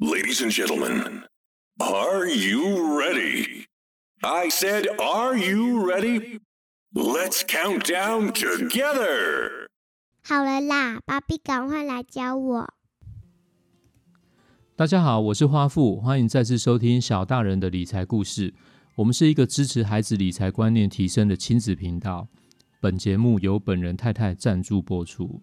Ladies and gentlemen, are you ready? I said, are you ready? Let's count down together. 好了啦，芭比，赶快来教我。大家好，我是花富，欢迎再次收听小大人的理财故事。我们是一个支持孩子理财观念提升的亲子频道。本节目由本人太太赞助播出。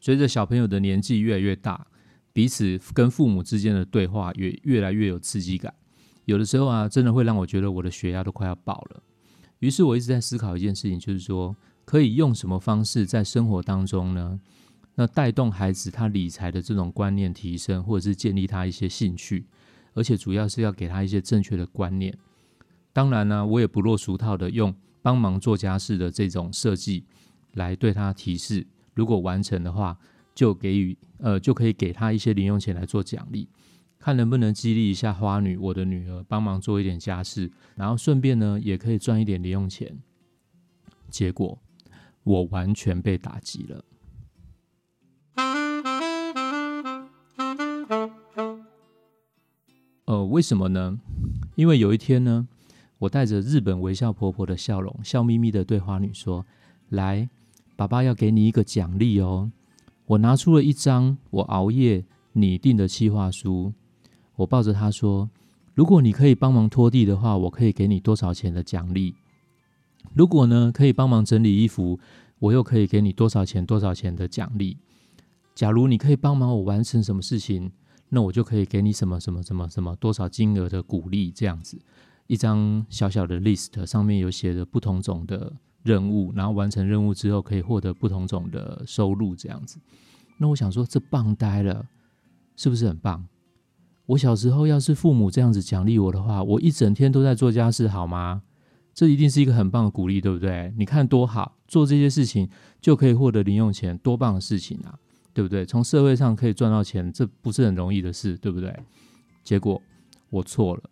随着小朋友的年纪越来越大，彼此跟父母之间的对话也越来越有刺激感。有的时候啊，真的会让我觉得我的血压都快要爆了。于是我一直在思考一件事情，就是说可以用什么方式在生活当中呢？那带动孩子他理财的这种观念提升，或者是建立他一些兴趣，而且主要是要给他一些正确的观念。当然呢，我也不落俗套的用帮忙做家事的这种设计来对他提示，如果完成的话，就给予呃就可以给他一些零用钱来做奖励，看能不能激励一下花女我的女儿帮忙做一点家事，然后顺便呢也可以赚一点零用钱。结果我完全被打击了。呃，为什么呢？因为有一天呢，我带着日本微笑婆婆的笑容，笑眯眯的对花女说：“来，爸爸要给你一个奖励哦。”我拿出了一张我熬夜拟定的计划书，我抱着他说：“如果你可以帮忙拖地的话，我可以给你多少钱的奖励？如果呢，可以帮忙整理衣服，我又可以给你多少钱多少钱的奖励？假如你可以帮忙我完成什么事情？”那我就可以给你什么什么什么什么多少金额的鼓励，这样子一张小小的 list 上面有写的不同种的任务，然后完成任务之后可以获得不同种的收入，这样子。那我想说，这棒呆了，是不是很棒？我小时候要是父母这样子奖励我的话，我一整天都在做家事，好吗？这一定是一个很棒的鼓励，对不对？你看多好，做这些事情就可以获得零用钱，多棒的事情啊！对不对？从社会上可以赚到钱，这不是很容易的事，对不对？结果我错了。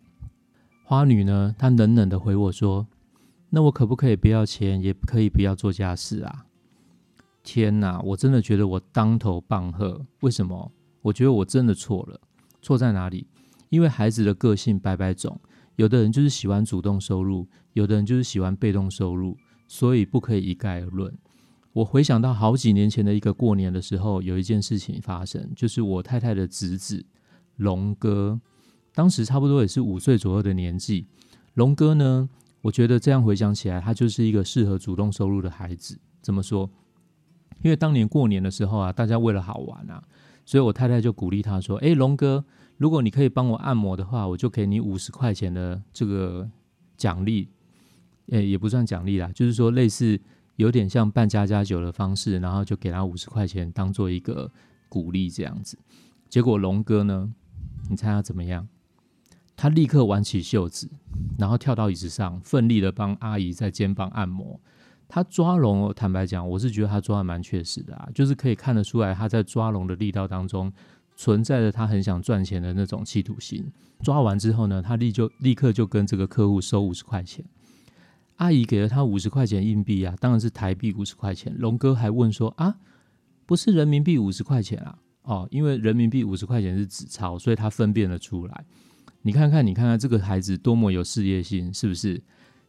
花女呢？她冷冷的回我说：“那我可不可以不要钱，也可以不要做家事啊？”天哪！我真的觉得我当头棒喝。为什么？我觉得我真的错了。错在哪里？因为孩子的个性百百种，有的人就是喜欢主动收入，有的人就是喜欢被动收入，所以不可以一概而论。我回想到好几年前的一个过年的时候，有一件事情发生，就是我太太的侄子龙哥，当时差不多也是五岁左右的年纪。龙哥呢，我觉得这样回想起来，他就是一个适合主动收入的孩子。怎么说？因为当年过年的时候啊，大家为了好玩啊，所以我太太就鼓励他说：“哎，龙哥，如果你可以帮我按摩的话，我就给你五十块钱的这个奖励。诶，也不算奖励啦，就是说类似。”有点像办家家酒的方式，然后就给他五十块钱当做一个鼓励这样子。结果龙哥呢，你猜他怎么样？他立刻挽起袖子，然后跳到椅子上，奋力的帮阿姨在肩膀按摩。他抓龙，坦白讲，我是觉得他抓的蛮确实的啊，就是可以看得出来他在抓龙的力道当中存在着他很想赚钱的那种企图心。抓完之后呢，他立就立刻就跟这个客户收五十块钱。阿姨给了他五十块钱硬币啊，当然是台币五十块钱。龙哥还问说啊，不是人民币五十块钱啊？哦，因为人民币五十块钱是纸钞，所以他分辨了出来。你看看，你看看这个孩子多么有事业心，是不是？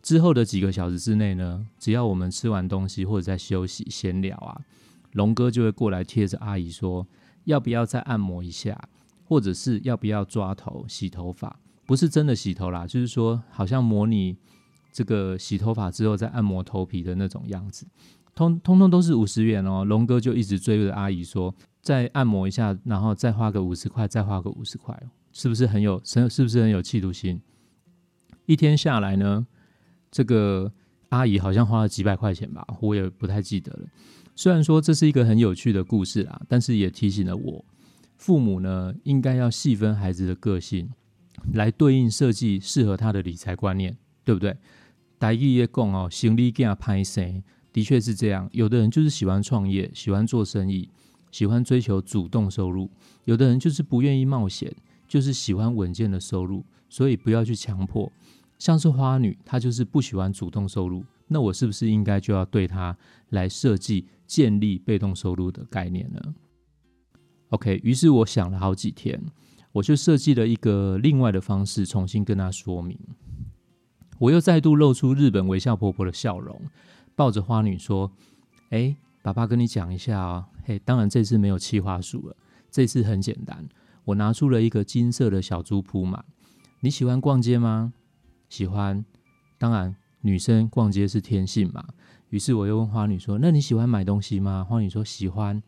之后的几个小时之内呢，只要我们吃完东西或者在休息闲聊啊，龙哥就会过来贴着阿姨说，要不要再按摩一下，或者是要不要抓头洗头发？不是真的洗头啦，就是说好像模拟。这个洗头发之后再按摩头皮的那种样子，通通通都是五十元哦。龙哥就一直追着阿姨说，再按摩一下，然后再花个五十块，再花个五十块，是不是很有，是是不是很有企图心？一天下来呢，这个阿姨好像花了几百块钱吧，我也不太记得了。虽然说这是一个很有趣的故事啊，但是也提醒了我，父母呢应该要细分孩子的个性，来对应设计适合他的理财观念，对不对？台语也讲哦，行李给他拍生，的确是这样。有的人就是喜欢创业，喜欢做生意，喜欢追求主动收入；有的人就是不愿意冒险，就是喜欢稳健的收入。所以不要去强迫。像是花女，她就是不喜欢主动收入，那我是不是应该就要对她来设计建立被动收入的概念呢？OK，于是我想了好几天，我就设计了一个另外的方式，重新跟她说明。我又再度露出日本微笑婆婆的笑容，抱着花女说：“哎，爸爸跟你讲一下啊，嘿，当然这次没有气话术了，这次很简单，我拿出了一个金色的小猪铺满。你喜欢逛街吗？喜欢，当然女生逛街是天性嘛。于是我又问花女说：那你喜欢买东西吗？花女说喜欢，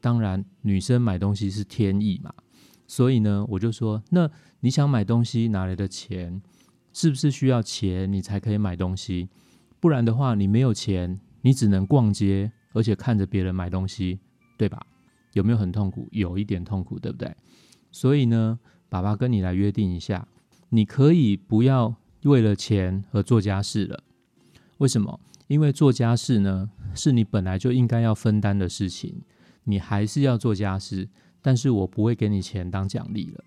当然女生买东西是天意嘛。所以呢，我就说：那你想买东西哪来的钱？是不是需要钱你才可以买东西？不然的话，你没有钱，你只能逛街，而且看着别人买东西，对吧？有没有很痛苦？有一点痛苦，对不对？所以呢，爸爸跟你来约定一下，你可以不要为了钱而做家事了。为什么？因为做家事呢，是你本来就应该要分担的事情，你还是要做家事，但是我不会给你钱当奖励了。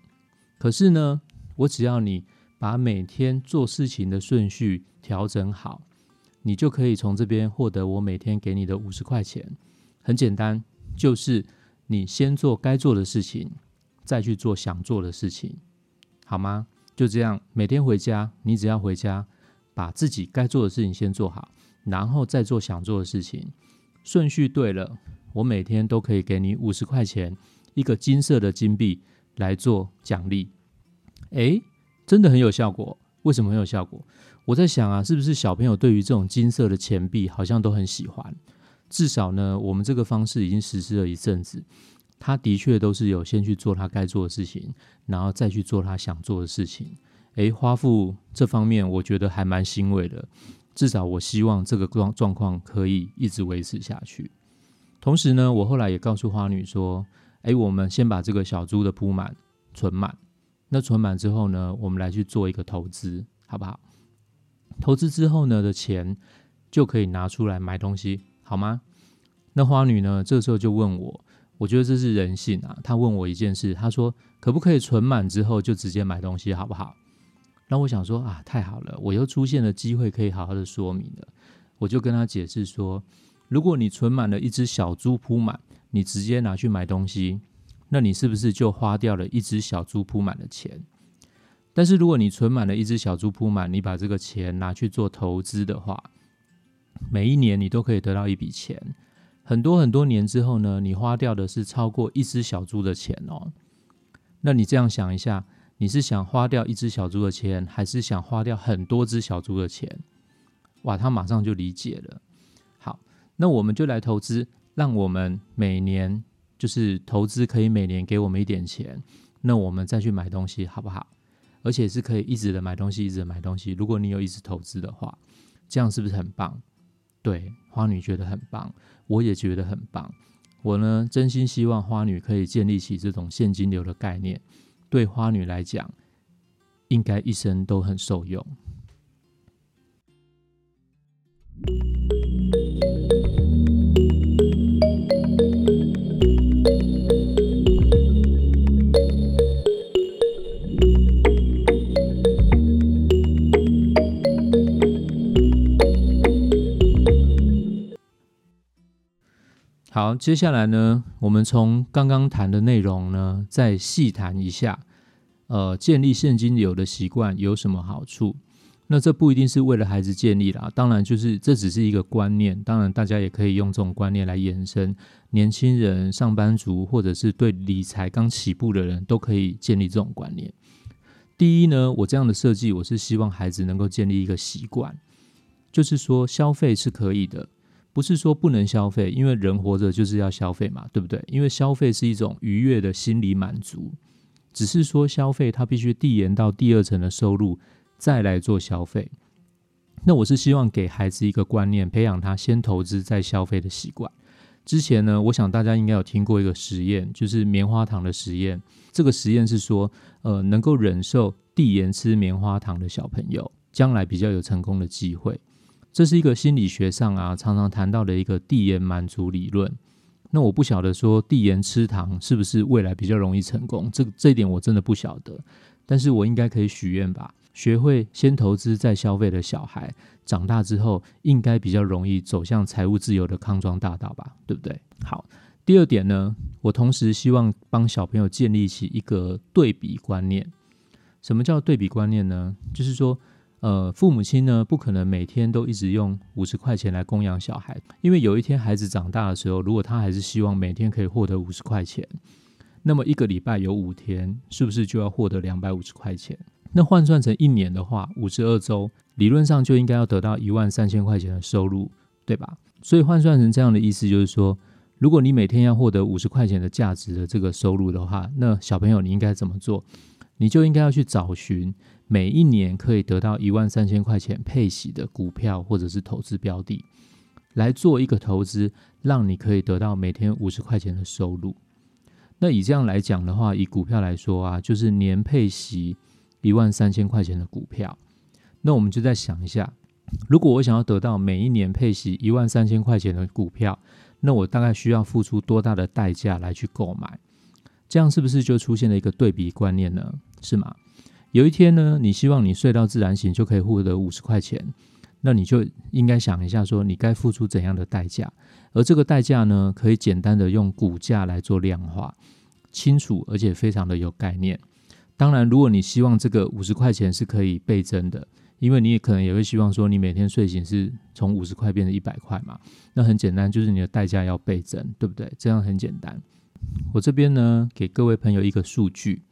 可是呢，我只要你。把每天做事情的顺序调整好，你就可以从这边获得我每天给你的五十块钱。很简单，就是你先做该做的事情，再去做想做的事情，好吗？就这样，每天回家，你只要回家，把自己该做的事情先做好，然后再做想做的事情。顺序对了，我每天都可以给你五十块钱，一个金色的金币来做奖励。诶。真的很有效果，为什么很有效果？我在想啊，是不是小朋友对于这种金色的钱币好像都很喜欢？至少呢，我们这个方式已经实施了一阵子，他的确都是有先去做他该做的事情，然后再去做他想做的事情。诶，花富这方面我觉得还蛮欣慰的，至少我希望这个状状况可以一直维持下去。同时呢，我后来也告诉花女说：“诶，我们先把这个小猪的铺满存满。”那存满之后呢，我们来去做一个投资，好不好？投资之后呢的钱就可以拿出来买东西，好吗？那花女呢，这时候就问我，我觉得这是人性啊。他问我一件事，他说可不可以存满之后就直接买东西，好不好？那我想说啊，太好了，我又出现了机会可以好好的说明了。我就跟他解释说，如果你存满了一只小猪铺满，你直接拿去买东西。那你是不是就花掉了一只小猪铺满的钱？但是如果你存满了一只小猪铺满，你把这个钱拿去做投资的话，每一年你都可以得到一笔钱。很多很多年之后呢，你花掉的是超过一只小猪的钱哦。那你这样想一下，你是想花掉一只小猪的钱，还是想花掉很多只小猪的钱？哇，他马上就理解了。好，那我们就来投资，让我们每年。就是投资可以每年给我们一点钱，那我们再去买东西好不好？而且是可以一直的买东西，一直的买东西。如果你有一直投资的话，这样是不是很棒？对，花女觉得很棒，我也觉得很棒。我呢，真心希望花女可以建立起这种现金流的概念，对花女来讲，应该一生都很受用。好，接下来呢，我们从刚刚谈的内容呢，再细谈一下，呃，建立现金流的习惯有什么好处？那这不一定是为了孩子建立啦，当然就是这只是一个观念，当然大家也可以用这种观念来延伸，年轻人、上班族或者是对理财刚起步的人都可以建立这种观念。第一呢，我这样的设计，我是希望孩子能够建立一个习惯，就是说消费是可以的。不是说不能消费，因为人活着就是要消费嘛，对不对？因为消费是一种愉悦的心理满足，只是说消费它必须递延到第二层的收入再来做消费。那我是希望给孩子一个观念，培养他先投资再消费的习惯。之前呢，我想大家应该有听过一个实验，就是棉花糖的实验。这个实验是说，呃，能够忍受递延吃棉花糖的小朋友，将来比较有成功的机会。这是一个心理学上啊常常谈到的一个递延满足理论。那我不晓得说递延吃糖是不是未来比较容易成功，这这一点我真的不晓得。但是我应该可以许愿吧，学会先投资再消费的小孩，长大之后应该比较容易走向财务自由的康庄大道吧，对不对？好，第二点呢，我同时希望帮小朋友建立起一个对比观念。什么叫对比观念呢？就是说，呃，父母亲呢不可能每天都一直用五十块钱来供养小孩，因为有一天孩子长大的时候，如果他还是希望每天可以获得五十块钱，那么一个礼拜有五天，是不是就要获得两百五十块钱？那换算成一年的话，五十二周，理论上就应该要得到一万三千块钱的收入，对吧？所以换算成这样的意思，就是说，如果你每天要获得五十块钱的价值的这个收入的话，那小朋友你应该怎么做？你就应该要去找寻每一年可以得到一万三千块钱配息的股票或者是投资标的，来做一个投资，让你可以得到每天五十块钱的收入。那以这样来讲的话，以股票来说啊，就是年配息一万三千块钱的股票。那我们就再想一下，如果我想要得到每一年配息一万三千块钱的股票，那我大概需要付出多大的代价来去购买？这样是不是就出现了一个对比观念呢？是吗？有一天呢，你希望你睡到自然醒就可以获得五十块钱，那你就应该想一下，说你该付出怎样的代价？而这个代价呢，可以简单的用股价来做量化，清楚而且非常的有概念。当然，如果你希望这个五十块钱是可以倍增的，因为你也可能也会希望说，你每天睡醒是从五十块变成一百块嘛，那很简单，就是你的代价要倍增，对不对？这样很简单。我这边呢，给各位朋友一个数据。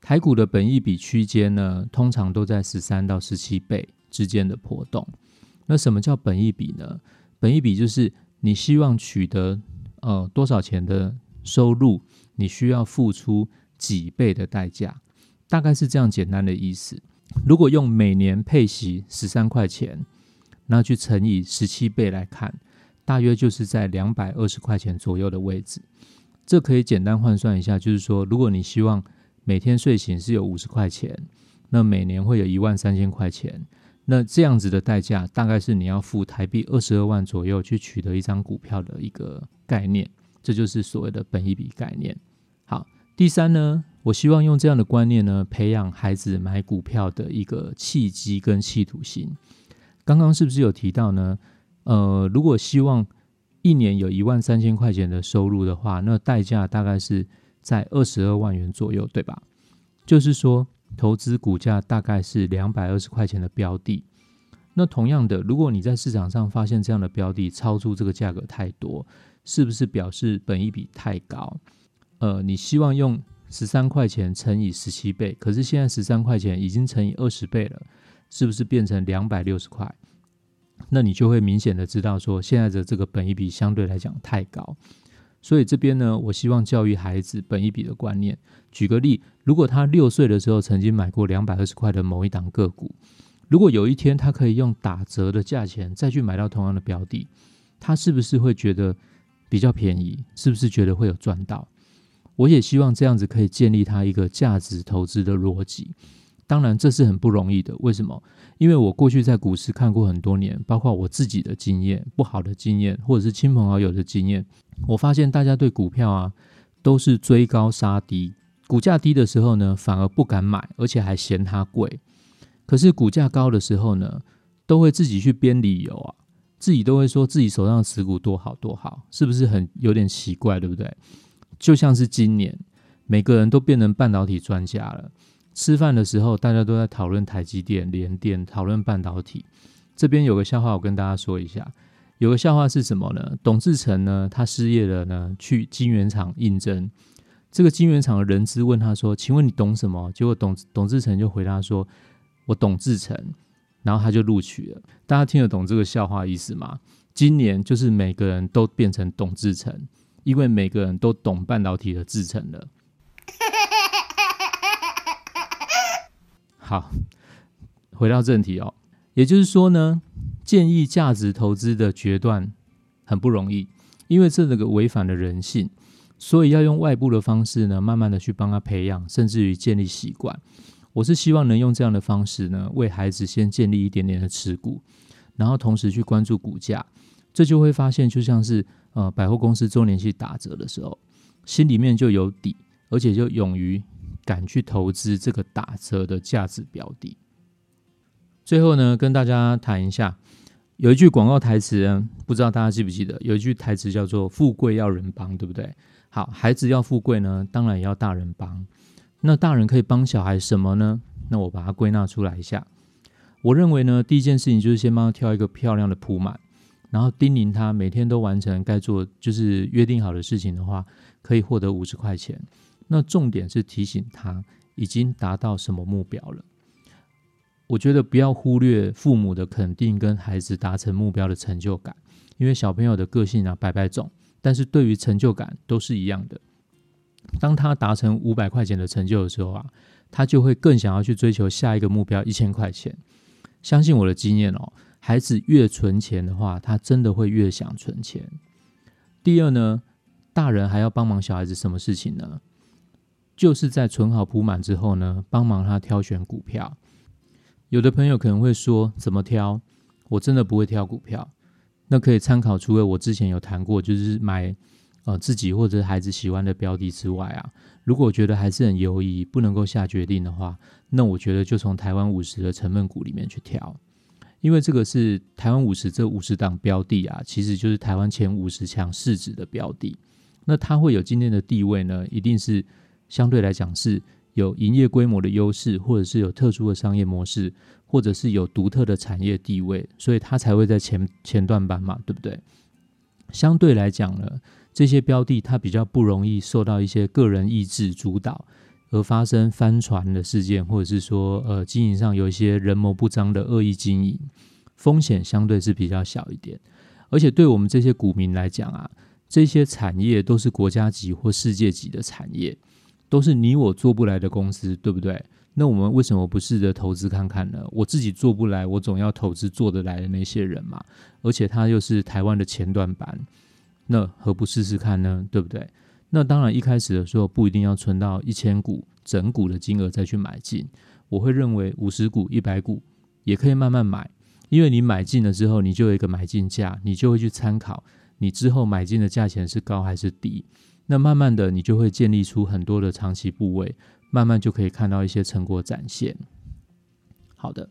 台股的本益比区间呢，通常都在十三到十七倍之间的波动。那什么叫本益比呢？本益比就是你希望取得呃多少钱的收入，你需要付出几倍的代价，大概是这样简单的意思。如果用每年配息十三块钱，那去乘以十七倍来看，大约就是在两百二十块钱左右的位置。这可以简单换算一下，就是说，如果你希望每天睡醒是有五十块钱，那每年会有一万三千块钱。那这样子的代价，大概是你要付台币二十二万左右去取得一张股票的一个概念。这就是所谓的本一笔概念。好，第三呢，我希望用这样的观念呢，培养孩子买股票的一个契机跟企图心。刚刚是不是有提到呢？呃，如果希望一年有一万三千块钱的收入的话，那代价大概是。在二十二万元左右，对吧？就是说，投资股价大概是两百二十块钱的标的。那同样的，如果你在市场上发现这样的标的超出这个价格太多，是不是表示本一比太高？呃，你希望用十三块钱乘以十七倍，可是现在十三块钱已经乘以二十倍了，是不是变成两百六十块？那你就会明显的知道说，现在的这个本一比相对来讲太高。所以这边呢，我希望教育孩子本一笔的观念。举个例，如果他六岁的时候曾经买过两百二十块的某一档个股，如果有一天他可以用打折的价钱再去买到同样的标的，他是不是会觉得比较便宜？是不是觉得会有赚到？我也希望这样子可以建立他一个价值投资的逻辑。当然，这是很不容易的。为什么？因为我过去在股市看过很多年，包括我自己的经验、不好的经验，或者是亲朋好友的经验。我发现大家对股票啊，都是追高杀低，股价低的时候呢，反而不敢买，而且还嫌它贵。可是股价高的时候呢，都会自己去编理由啊，自己都会说自己手上持股多好多好，是不是很有点奇怪，对不对？就像是今年，每个人都变成半导体专家了。吃饭的时候，大家都在讨论台积电、联电，讨论半导体。这边有个笑话，我跟大家说一下。有个笑话是什么呢？董志成呢，他失业了呢，去金圆厂应征。这个金圆厂的人资问他说：“请问你懂什么？”结果董董志成就回答说：“我懂志成。”然后他就录取了。大家听得懂这个笑话意思吗？今年就是每个人都变成董志成，因为每个人都懂半导体的制成了。好，回到正题哦，也就是说呢。建议价值投资的决断很不容易，因为这个违反了人性，所以要用外部的方式呢，慢慢的去帮他培养，甚至于建立习惯。我是希望能用这样的方式呢，为孩子先建立一点点的持股，然后同时去关注股价，这就会发现，就像是呃百货公司周年庆打折的时候，心里面就有底，而且就勇于敢去投资这个打折的价值标的。最后呢，跟大家谈一下。有一句广告台词，不知道大家记不记得？有一句台词叫做“富贵要人帮”，对不对？好，孩子要富贵呢，当然也要大人帮。那大人可以帮小孩什么呢？那我把它归纳出来一下。我认为呢，第一件事情就是先帮他挑一个漂亮的铺满，然后叮咛他每天都完成该做，就是约定好的事情的话，可以获得五十块钱。那重点是提醒他已经达到什么目标了。我觉得不要忽略父母的肯定跟孩子达成目标的成就感，因为小朋友的个性啊百百种，但是对于成就感都是一样的。当他达成五百块钱的成就的时候啊，他就会更想要去追求下一个目标一千块钱。相信我的经验哦，孩子越存钱的话，他真的会越想存钱。第二呢，大人还要帮忙小孩子什么事情呢？就是在存好铺满之后呢，帮忙他挑选股票。有的朋友可能会说：“怎么挑？我真的不会挑股票。”那可以参考，除了我之前有谈过，就是买呃自己或者孩子喜欢的标的之外啊，如果觉得还是很犹疑，不能够下决定的话，那我觉得就从台湾五十的成分股里面去挑，因为这个是台湾五十这五十档标的啊，其实就是台湾前五十强市值的标的。那它会有今天的地位呢，一定是相对来讲是。有营业规模的优势，或者是有特殊的商业模式，或者是有独特的产业地位，所以它才会在前前段班嘛，对不对？相对来讲呢，这些标的它比较不容易受到一些个人意志主导而发生翻船的事件，或者是说呃经营上有一些人谋不臧的恶意经营，风险相对是比较小一点。而且对我们这些股民来讲啊，这些产业都是国家级或世界级的产业。都是你我做不来的公司，对不对？那我们为什么不试着投资看看呢？我自己做不来，我总要投资做得来的那些人嘛。而且他又是台湾的前段板，那何不试试看呢？对不对？那当然，一开始的时候不一定要存到一千股整股的金额再去买进。我会认为五十股、一百股也可以慢慢买，因为你买进了之后，你就有一个买进价，你就会去参考你之后买进的价钱是高还是低。那慢慢的，你就会建立出很多的长期部位，慢慢就可以看到一些成果展现。好的，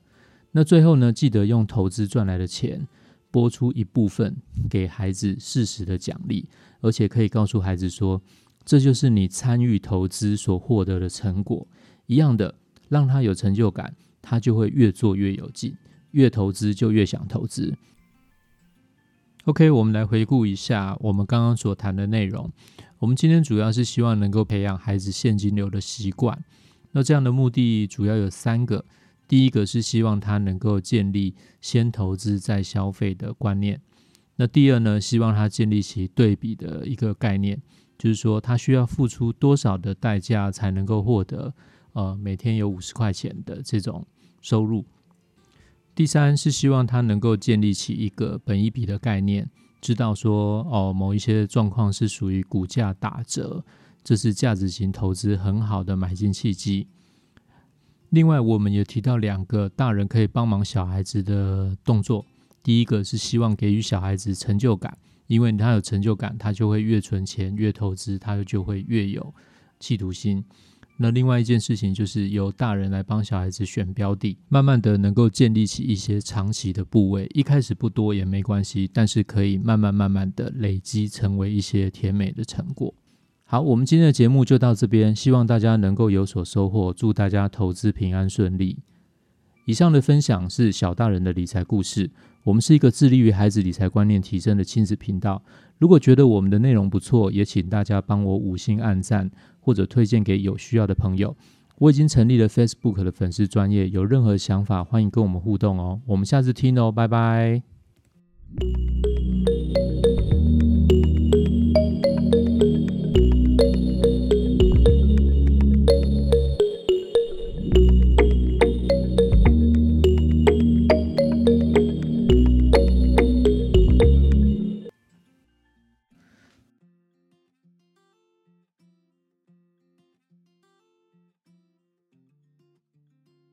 那最后呢，记得用投资赚来的钱拨出一部分给孩子适时的奖励，而且可以告诉孩子说，这就是你参与投资所获得的成果。一样的，让他有成就感，他就会越做越有劲，越投资就越想投资。OK，我们来回顾一下我们刚刚所谈的内容。我们今天主要是希望能够培养孩子现金流的习惯。那这样的目的主要有三个：第一个是希望他能够建立先投资再消费的观念；那第二呢，希望他建立起对比的一个概念，就是说他需要付出多少的代价才能够获得呃每天有五十块钱的这种收入。第三是希望他能够建立起一个本一笔的概念，知道说哦某一些状况是属于股价打折，这是价值型投资很好的买进契机。另外，我们也提到两个大人可以帮忙小孩子的动作，第一个是希望给予小孩子成就感，因为他有成就感，他就会越存钱越投资，他就会越有企图心。那另外一件事情就是由大人来帮小孩子选标的，慢慢的能够建立起一些长期的部位，一开始不多也没关系，但是可以慢慢慢慢的累积成为一些甜美的成果。好，我们今天的节目就到这边，希望大家能够有所收获，祝大家投资平安顺利。以上的分享是小大人的理财故事，我们是一个致力于孩子理财观念提升的亲子频道。如果觉得我们的内容不错，也请大家帮我五星按赞。或者推荐给有需要的朋友。我已经成立了 Facebook 的粉丝专业，有任何想法欢迎跟我们互动哦。我们下次听哦，拜拜。